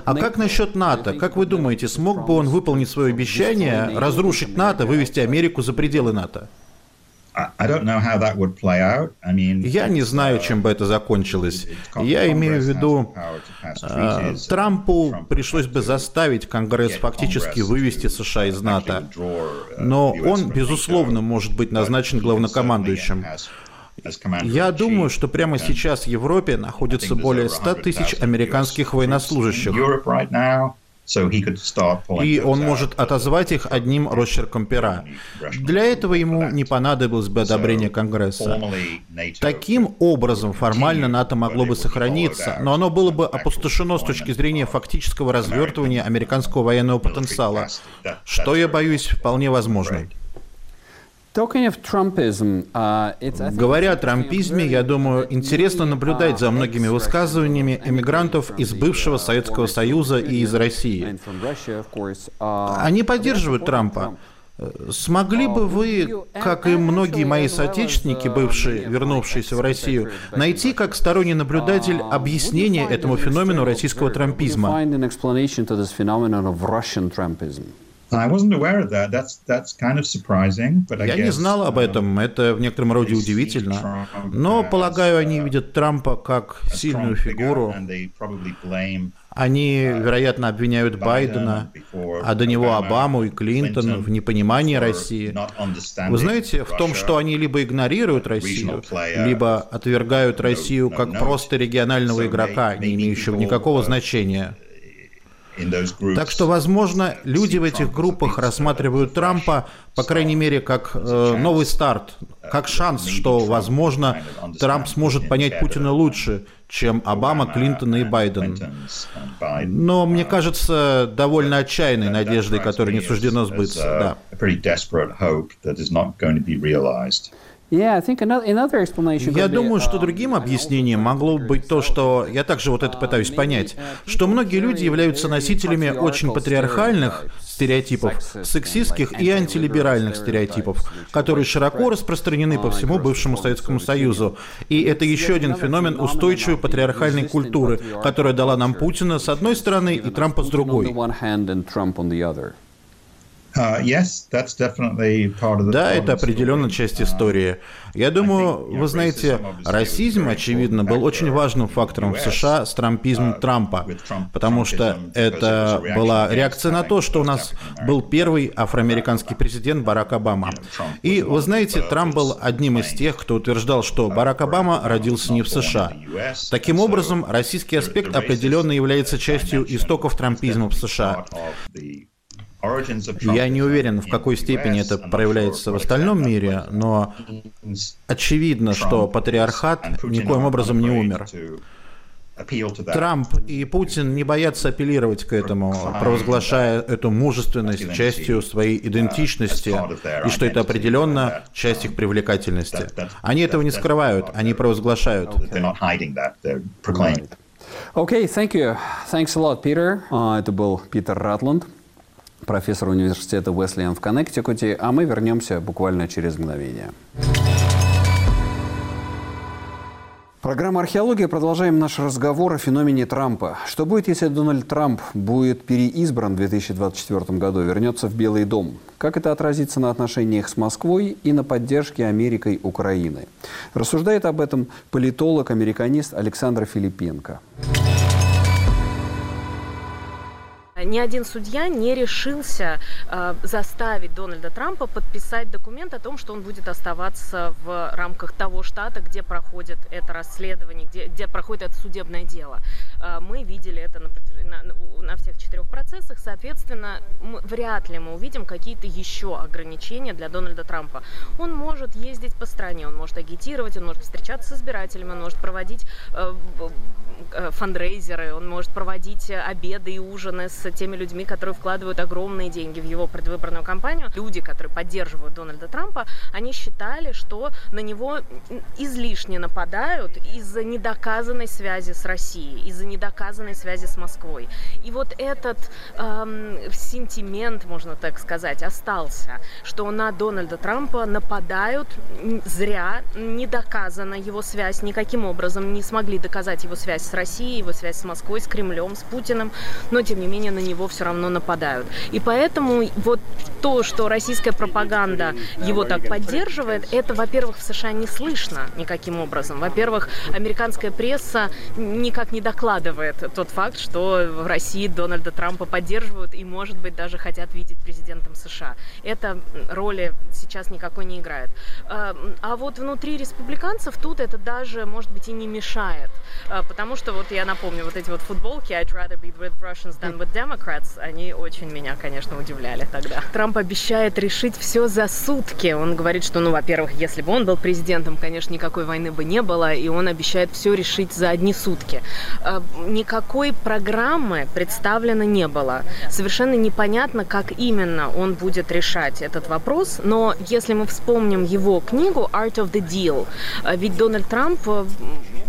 А как насчет НАТО? Как вы думаете, смог бы он выполнить свое обещание, разрушить НАТО, вывести Америку за пределы НАТО? Я не знаю, чем бы это закончилось. Я имею в виду, э, Трампу пришлось бы заставить Конгресс фактически вывести США из НАТО. Но он, безусловно, может быть назначен главнокомандующим. Я думаю, что прямо сейчас в Европе находится более 100 тысяч американских военнослужащих. И он может отозвать их одним росчерком пера. Для этого ему не понадобилось бы одобрение Конгресса. Таким образом, формально НАТО могло бы сохраниться, но оно было бы опустошено с точки зрения фактического развертывания американского военного потенциала, что, я боюсь, вполне возможно. Uh, Говоря о трампизме, я думаю, интересно наблюдать за многими высказываниями эмигрантов из бывшего Советского Союза и из России. Uh, Они поддерживают Трампа. Смогли бы вы, как и многие мои соотечественники, бывшие, вернувшиеся в Россию, найти как сторонний наблюдатель объяснение этому феномену российского трампизма? I wasn't aware of that. That's that's kind of surprising, but I Я не знал об этом, это в некотором роде удивительно. Но, полагаю, они видят Трампа как сильную фигуру. Они, вероятно, обвиняют Байдена, а до него Обаму и Клинтон в непонимании России. Вы знаете, в том, что они либо игнорируют Россию, либо отвергают Россию как просто регионального игрока, не имеющего никакого значения. Так что, возможно, люди в этих группах рассматривают Трампа, по крайней мере, как э, новый старт, как шанс, что, возможно, Трамп сможет понять Путина лучше, чем Обама, Клинтон и Байден. Но, мне кажется, довольно отчаянной надеждой, которой не суждено сбыться. Да. Я думаю, что другим объяснением могло быть то, что я также вот это пытаюсь понять, что многие люди являются носителями очень патриархальных стереотипов, сексистских и антилиберальных стереотипов, которые широко распространены по всему бывшему Советскому Союзу. И это еще один феномен устойчивой патриархальной культуры, которая дала нам Путина с одной стороны и Трампа с другой. Uh, да, это определенно часть истории. Я думаю, вы знаете, расизм, очевидно, был очень важным фактором в США с трампизмом uh, Трампа, потому что это была реакция на то, что у нас был первый афроамериканский президент Барак Обама. И вы знаете, Трамп был одним из тех, кто утверждал, что Барак Обама родился не в США. Таким образом, российский аспект определенно является частью истоков трампизма в США. Я не уверен, в какой степени это проявляется в остальном мире, но очевидно, что патриархат никоим образом не умер. Трамп и Путин не боятся апеллировать к этому, провозглашая эту мужественность частью своей идентичности, и что это определенно часть их привлекательности. Они этого не скрывают, они провозглашают. Окей, okay, thank you. Thanks a lot, Peter. Uh, это был Питер Ратланд профессор университета Уэслиан в Коннектикуте, а мы вернемся буквально через мгновение. Программа «Археология». Продолжаем наш разговор о феномене Трампа. Что будет, если Дональд Трамп будет переизбран в 2024 году, вернется в Белый дом? Как это отразится на отношениях с Москвой и на поддержке Америкой Украины? Рассуждает об этом политолог-американист Александр Филипенко. Ни один судья не решился э, заставить Дональда Трампа подписать документ о том, что он будет оставаться в рамках того штата, где проходит это расследование, где, где проходит это судебное дело. Э, мы видели это на, на, на всех четырех процессах. Соответственно, мы, вряд ли мы увидим какие-то еще ограничения для Дональда Трампа. Он может ездить по стране, он может агитировать, он может встречаться с избирателями, он может проводить э, э, фандрейзеры, он может проводить обеды и ужины с теми людьми, которые вкладывают огромные деньги в его предвыборную кампанию. Люди, которые поддерживают Дональда Трампа, они считали, что на него излишне нападают из-за недоказанной связи с Россией, из-за недоказанной связи с Москвой. И вот этот эм, сентимент, можно так сказать, остался, что на Дональда Трампа нападают зря, не доказана его связь, никаким образом не смогли доказать его связь с Россией, его связь с Москвой, с Кремлем, с Путиным, но тем не менее на него все равно нападают. И поэтому вот то, что российская пропаганда его так поддерживает, это, во-первых, в США не слышно никаким образом. Во-первых, американская пресса никак не докладывает тот факт, что в России Дональда Трампа поддерживают и, может быть, даже хотят видеть президентом США. Это роли сейчас никакой не играет. А, а вот внутри республиканцев тут это даже, может быть, и не мешает. А, потому что вот я напомню, вот эти вот футболки I'd rather be with Russians than with Democrats, они очень меня, конечно, удивляли тогда. Трамп обещает решить все за сутки. Он говорит, что, ну, во-первых, если бы он был президентом, конечно, никакой войны бы не было, и он обещает все решить за одни сутки. Никакой программы представлено не было. Совершенно непонятно, как именно он будет решать этот вопрос, но если мы вспомним его книгу «Art of the Deal», а, ведь Дональд Трамп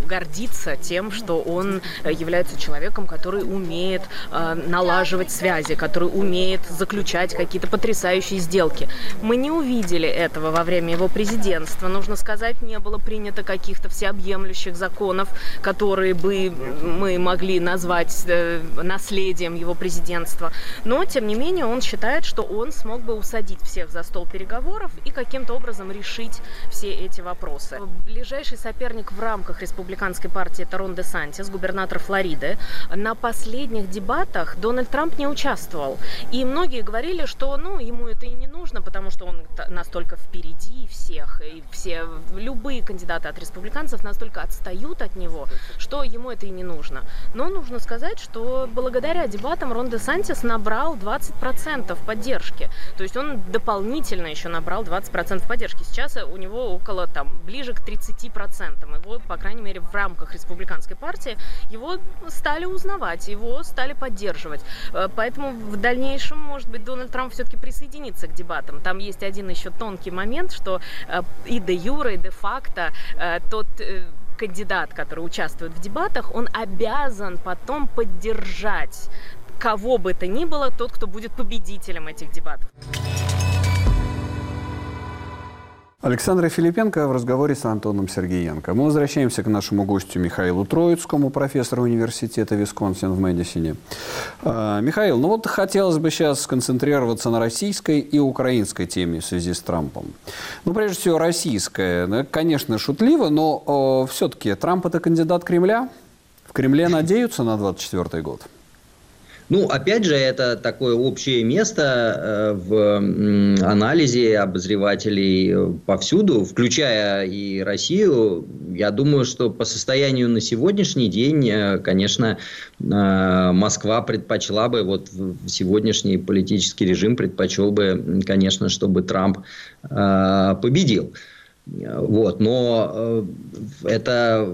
гордится тем, что он э, является человеком, который умеет э, налаживать связи, который умеет заключать какие-то потрясающие сделки. Мы не увидели этого во время его президентства. Нужно сказать, не было принято каких-то всеобъемлющих законов, которые бы мы могли назвать э, наследием его президентства. Но, тем не менее, он считает, что он смог бы усадить всех за стол переговоров и каким-то образом решить все эти вопросы. Ближайший соперник в рамках республики республиканской партии это Рон де Сантис, губернатор Флориды, на последних дебатах Дональд Трамп не участвовал. И многие говорили, что ну, ему это и не нужно, потому что он настолько впереди всех, и все, любые кандидаты от республиканцев настолько отстают от него, что ему это и не нужно. Но нужно сказать, что благодаря дебатам Рон де Сантис набрал 20% поддержки. То есть он дополнительно еще набрал 20% поддержки. Сейчас у него около, там, ближе к 30%. Его, по крайней мере, в рамках республиканской партии, его стали узнавать, его стали поддерживать. Э, поэтому в дальнейшем, может быть, Дональд Трамп все-таки присоединится к дебатам. Там есть один еще тонкий момент, что э, и де юра, и де факто э, тот кандидат, который участвует в дебатах, он обязан потом поддержать кого бы то ни было, тот, кто будет победителем этих дебатов. Александра Филипенко в разговоре с Антоном Сергеенко. Мы возвращаемся к нашему гостю Михаилу Троицкому, профессору университета Висконсин в Мэдисине. А, Михаил, ну вот хотелось бы сейчас сконцентрироваться на российской и украинской теме в связи с Трампом. Ну, прежде всего, российская. Конечно, шутливо, но все-таки Трамп – это кандидат Кремля. В Кремле надеются на 24 год? – ну, опять же, это такое общее место э, в анализе обозревателей э, повсюду, включая и Россию. Я думаю, что по состоянию на сегодняшний день, э, конечно, Москва предпочла бы, вот сегодняшний политический режим предпочел бы, конечно, чтобы Трамп победил. Вот, но э, это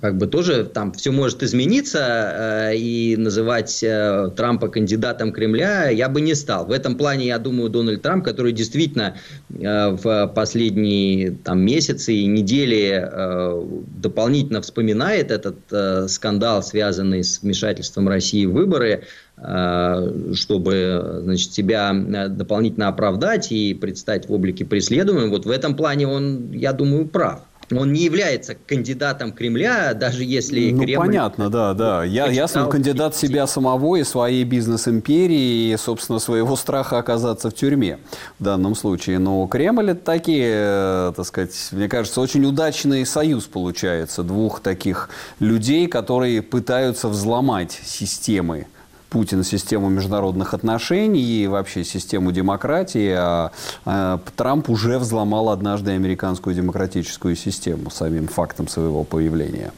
как бы тоже там все может измениться, э, и называть э, Трампа кандидатом Кремля я бы не стал. В этом плане, я думаю, Дональд Трамп, который действительно в последние там, месяцы и недели дополнительно вспоминает этот скандал, связанный с вмешательством России в выборы, чтобы значит, себя э, дополнительно оправдать и предстать в облике преследуемым. Вот в этом плане он, я думаю, прав. Он не является кандидатом Кремля, даже если ну, Кремль... понятно, да, да. Я, ясно, кандидат себя самого и своей бизнес-империи, и, собственно, своего страха оказаться в тюрьме в данном случае. Но Кремль – это такие, э, так сказать, мне кажется, очень удачный союз получается двух таких людей, которые пытаются взломать системы Путин систему международных отношений и вообще систему демократии, а, а Трамп уже взломал однажды американскую демократическую систему самим фактом своего появления.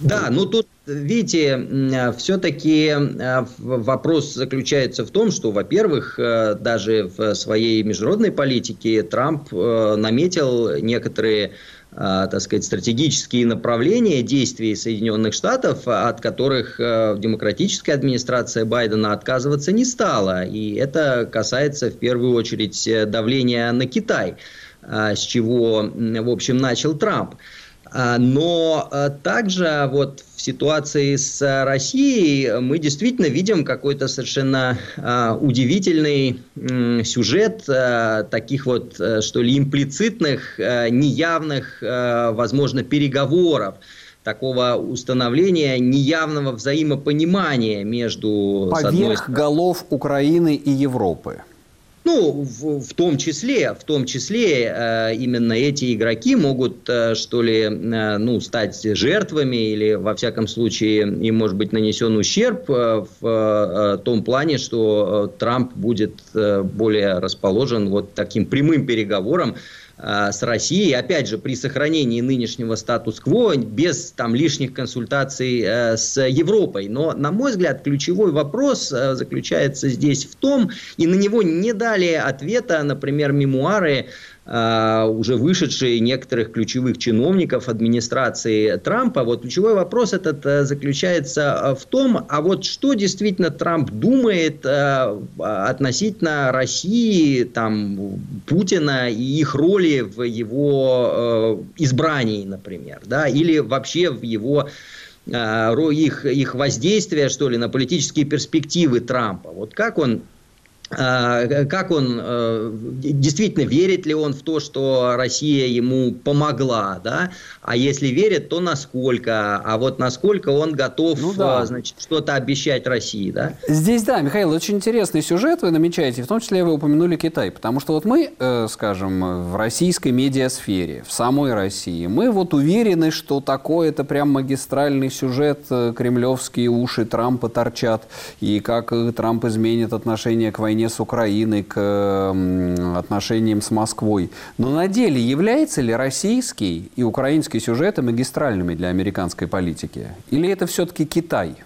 Да, ну тут, видите, все-таки э, вопрос заключается в том, что, во-первых, э, даже в своей международной политике Трамп э, наметил некоторые так сказать, стратегические направления действий Соединенных Штатов, от которых э, демократическая администрация Байдена отказываться не стала. И это касается в первую очередь давления на Китай, а, с чего, в общем, начал Трамп. А, но а, также вот в ситуации с Россией мы действительно видим какой-то совершенно а, удивительный сюжет таких вот, что ли, имплицитных, неявных, возможно, переговоров такого установления неявного взаимопонимания между... Поверх голов Украины и Европы. Ну, в, в том числе, в том числе э, именно эти игроки могут, э, что ли, э, ну, стать жертвами или, во всяком случае, им может быть нанесен ущерб э, в э, том плане, что э, Трамп будет э, более расположен вот таким прямым переговорам Э, с Россией, опять же, при сохранении нынешнего статус-кво, без там лишних консультаций э, с Европой. Но, на мой взгляд, ключевой вопрос э, заключается здесь в том, и на него не дали ответа, например, мемуары уже вышедшие некоторых ключевых чиновников администрации Трампа. Вот ключевой вопрос этот э, заключается э, в том, а вот что действительно Трамп думает э, относительно России, там, Путина и их роли в его избрании, например, да, или вообще в его их, их воздействие, что ли, на политические перспективы Трампа. Вот как он а, как он, э, действительно верит ли он в то, что Россия ему помогла, да? А если верит, то насколько? А вот насколько он готов, ну, да. Э, значит, что-то обещать России, да? Здесь, да, Михаил, очень интересный сюжет вы намечаете, в том числе вы упомянули Китай, потому что вот мы, э, скажем, в российской медиасфере, в самой России, мы вот уверены, что такой это прям магистральный сюжет, кремлевские уши Трампа торчат, и как Трамп изменит отношение к войне войне с Украиной, к отношениям с Москвой. Но на деле является ли российский и украинский сюжеты магистральными для американской политики? Или это все-таки Китай?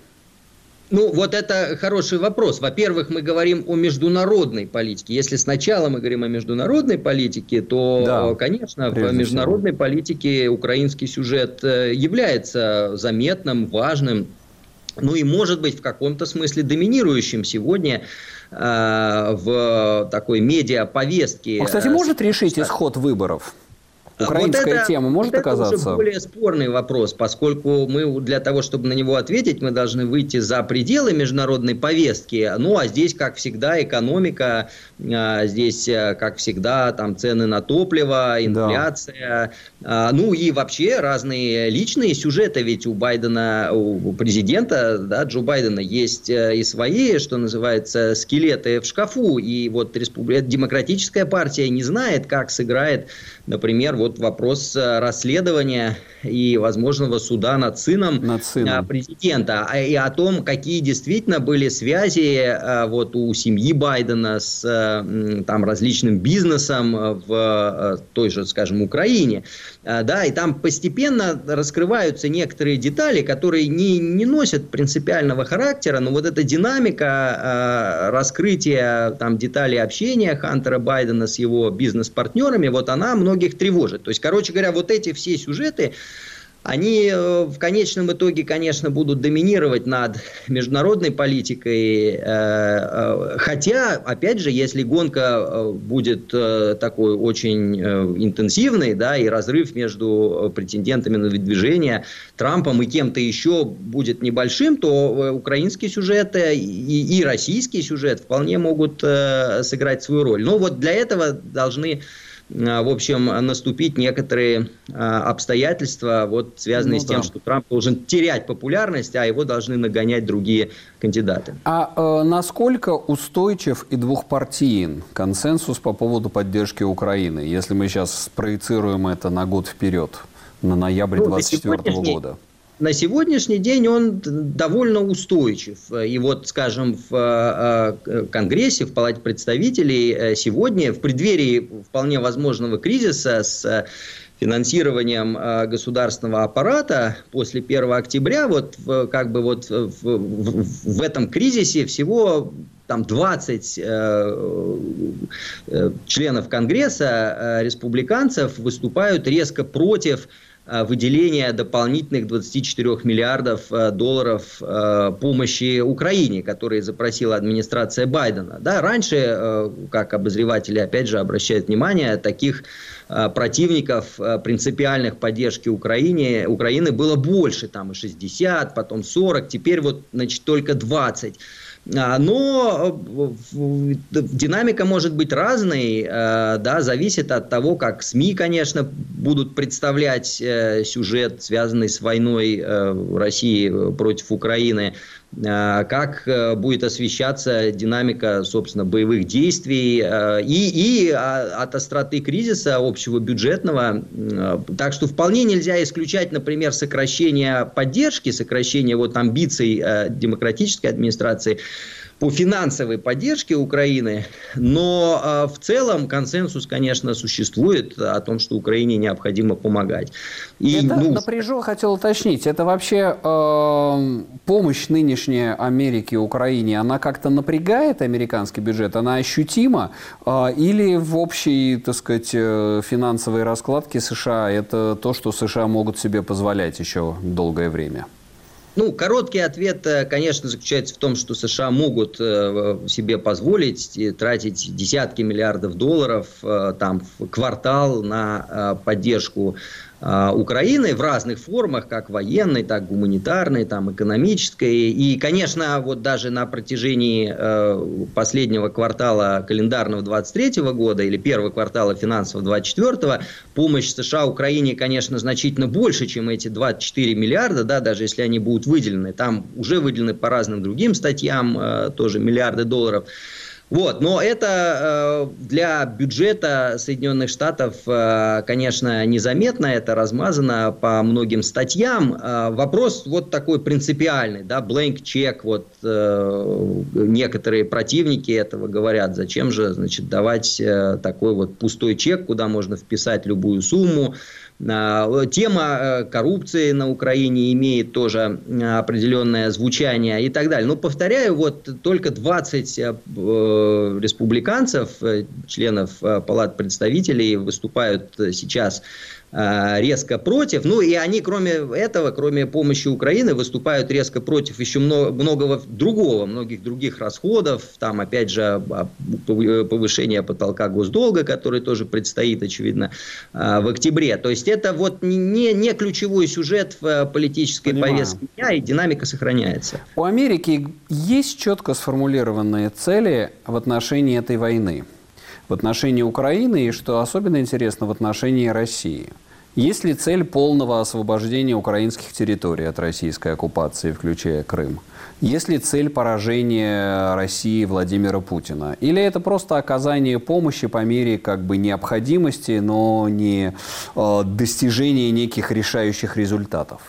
Ну, вот это хороший вопрос. Во-первых, мы говорим о международной политике. Если сначала мы говорим о международной политике, то, да, конечно, в международной всего. политике украинский сюжет э, является заметным, важным, ну и, может быть, в каком-то смысле доминирующим сегодня в такой медиаповестке. Он, кстати, может э, решить исход выборов? Украинская вот это, тема может вот оказаться? Это уже более спорный вопрос, поскольку мы для того, чтобы на него ответить, мы должны выйти за пределы международной повестки. Ну, а здесь, как всегда, экономика, а, здесь, э, как всегда, там цены на топливо, инфляция, да. ну и вообще разные личные сюжеты, ведь у Байдена, у президента, да, Джо Байдена есть э, и свои, что называется, скелеты в шкафу, и вот республи... демократическая партия не знает, как сыграет Например, вот вопрос э, расследования и возможного суда над сыном, над сыном. Э, президента, а, и о том, какие действительно были связи э, вот у семьи Байдена с там различным бизнесом в той же, скажем, Украине. Да, и там постепенно раскрываются некоторые детали, которые не, не носят принципиального характера, но вот эта динамика раскрытия там деталей общения Хантера Байдена с его бизнес-партнерами, вот она много многих тревожит. То есть, короче говоря, вот эти все сюжеты, они э, в конечном итоге, конечно, будут доминировать над международной политикой. Э, э, хотя, опять же, если гонка будет такой очень интенсивной, да, и разрыв между претендентами на выдвижение Трампом и кем-то еще будет небольшим, то украинские сюжеты и, и российский сюжет вполне могут сыграть свою роль. Но вот для этого должны в общем, наступить некоторые а, обстоятельства, вот, связанные ну, с тем, да. что Трамп должен терять популярность, а его должны нагонять другие кандидаты. А э, насколько устойчив и двухпартиен консенсус по поводу поддержки Украины, если мы сейчас проецируем это на год вперед, на ноябрь 2024 ну, года? На сегодняшний день он довольно устойчив. И вот, скажем, в э, э, Конгрессе, в Палате представителей э, сегодня, в преддверии вполне возможного кризиса с финансированием государственного аппарата после 1 октября, вот как бы вот в, в, в этом кризисе всего там 20 э, членов Конгресса, э, республиканцев, выступают резко против выделения дополнительных 24 миллиардов э, долларов э, помощи Украине, которые запросила администрация Байдена. Да, раньше, как обозреватели опять же обращают внимание, таких противников принципиальных поддержки Украине, Украины было больше, там и 60, потом 40, теперь вот, значит, только 20. А, но э, динамика может быть разной, э, да, зависит от того, как СМИ, конечно, будут представлять э, сюжет, связанный с войной России против Украины. А, как э, будет освещаться динамика, собственно, боевых действий э, и, и а, от остроты кризиса общего бюджетного. Э, так что вполне нельзя исключать, например, сокращение поддержки, сокращение вот амбиций демократической администрации по финансовой поддержке Украины, но э, в целом консенсус, конечно, существует о том, что Украине необходимо помогать. И, это ну, напряжу, хотел уточнить, это вообще э, помощь нынешняя Америке Украине, она как-то напрягает американский бюджет, она ощутима, э, или в общей, так сказать, э, финансовой раскладке США это то, что США могут себе позволять еще долгое время? Ну, короткий ответ, э, конечно, заключается в том, что США могут э, себе позволить тратить десятки миллиардов долларов э, там, в квартал на поддержку Украины в разных формах, как военной, так гуманитарной, там, экономической. И, конечно, вот даже на протяжении э, последнего квартала календарного 23 года или первого квартала финансового 24 помощь США Украине, конечно, значительно больше, чем эти 24 миллиарда, да, даже если они будут выделены. Там уже выделены по разным другим статьям э, тоже миллиарды долларов. Вот, но это э, для бюджета Соединенных Штатов, э, конечно, незаметно, это размазано по многим статьям. Э, вопрос вот такой принципиальный, да, blank check, вот э, некоторые противники этого говорят, зачем же, значит, давать э, такой вот пустой чек, куда можно вписать любую сумму, Э, тема э, коррупции на Украине имеет тоже э, определенное звучание и так далее. Но повторяю, вот только 20 республиканцев, членов Палат представителей выступают сейчас Э, резко против. Ну и они, кроме этого, кроме помощи Украины, выступают резко против еще много, многого другого, многих других расходов. Там, опять же, повышение потолка госдолга, который тоже предстоит, очевидно, э, в октябре. То есть это вот не, не ключевой сюжет в э, политической Понимаю. повестке дня, и динамика сохраняется. У Америки есть четко сформулированные цели в отношении этой войны в отношении Украины и, что особенно интересно, в отношении России. Есть ли цель полного освобождения украинских территорий от российской оккупации, включая Крым? Есть ли цель поражения России Владимира Путина? Или это просто оказание помощи по мере как бы необходимости, но не э, достижения неких решающих результатов?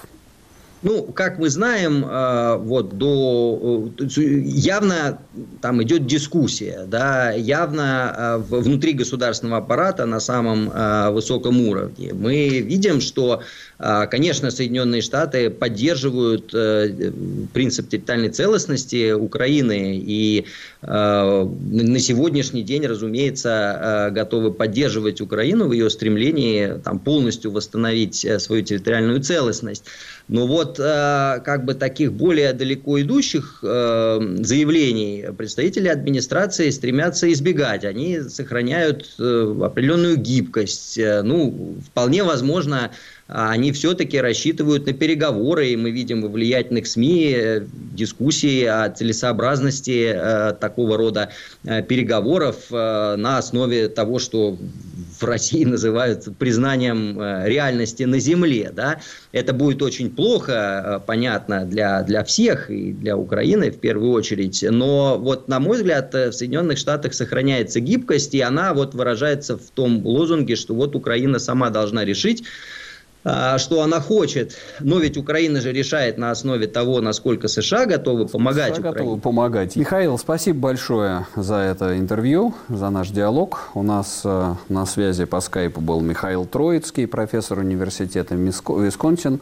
Ну, как мы знаем, э, вот до э, явно там идет дискуссия, да, явно э, внутри государственного аппарата на самом высоком уровне. Мы видим, что, конечно, Соединенные Штаты поддерживают принцип территориальной целостности Украины и на сегодняшний день, разумеется, готовы поддерживать Украину в ее стремлении там, полностью восстановить свою территориальную целостность. Но вот э, как бы таких более далеко идущих э, заявлений представители администрации стремятся избегать. Они сохраняют э, определенную гибкость. Ну, вполне возможно, они все-таки рассчитывают на переговоры, и мы видим во влиятельных СМИ дискуссии о целесообразности э, такого рода э, переговоров э, на основе того, что в России называют признанием э, реальности на земле. Да? Это будет очень плохо, э, понятно, для, для всех, и для Украины в первую очередь. Но вот, на мой взгляд, э, в Соединенных Штатах сохраняется гибкость, и она вот выражается в том лозунге, что вот Украина сама должна решить, а, что она хочет. Но ведь Украина же решает на основе того, насколько США готовы помогать США Украине. готовы помогать. Михаил, спасибо большое за это интервью, за наш диалог. У нас э, на связи по скайпу был Михаил Троицкий, профессор университета Висконсин,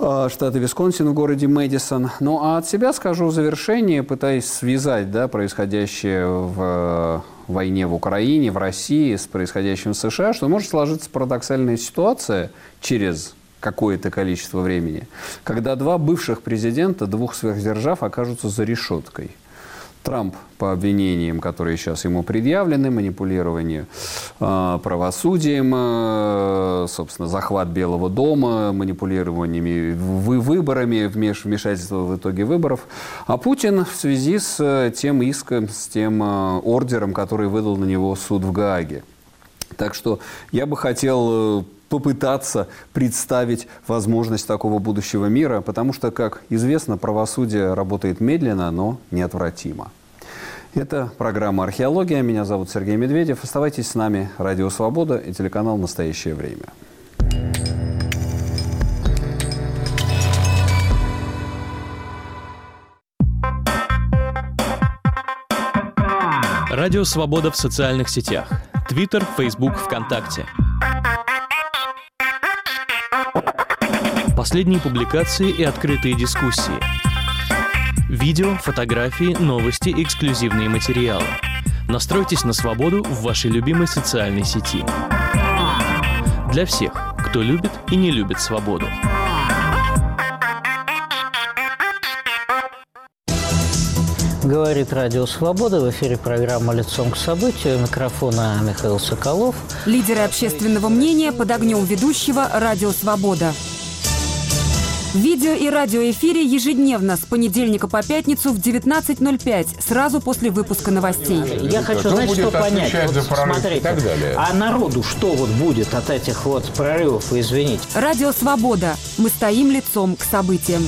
э, штата Висконсин в городе Мэдисон. Ну, а от себя скажу в завершение, пытаясь связать да, происходящее в войне в Украине, в России, с происходящим в США, что может сложиться парадоксальная ситуация через какое-то количество времени, когда два бывших президента двух сверхдержав окажутся за решеткой. Трамп по обвинениям, которые сейчас ему предъявлены, манипулирование э, правосудием, э, собственно, захват Белого дома, манипулированиями вы, выборами, вмеш, вмешательство в итоге выборов. А Путин в связи с э, тем иском, с тем э, ордером, который выдал на него суд в Гааге. Так что я бы хотел э, попытаться представить возможность такого будущего мира, потому что, как известно, правосудие работает медленно, но неотвратимо. Это программа «Археология». Меня зовут Сергей Медведев. Оставайтесь с нами. Радио «Свобода» и телеканал «Настоящее время». Радио «Свобода» в социальных сетях. Твиттер, Фейсбук, ВКонтакте – Последние публикации и открытые дискуссии. Видео, фотографии, новости, эксклюзивные материалы. Настройтесь на свободу в вашей любимой социальной сети. Для всех, кто любит и не любит свободу. Говорит Радио Свобода. В эфире программа «Лицом к событию». Микрофона Михаил Соколов. Лидеры общественного мнения под огнем ведущего «Радио Свобода». В видео и радиоэфире ежедневно с понедельника по пятницу в 19.05, сразу после выпуска новостей. Я хочу, знать, что понять. Вот, смотрите, и так далее. А народу что вот будет от этих вот прорывов, извините? Радио «Свобода». Мы стоим лицом к событиям.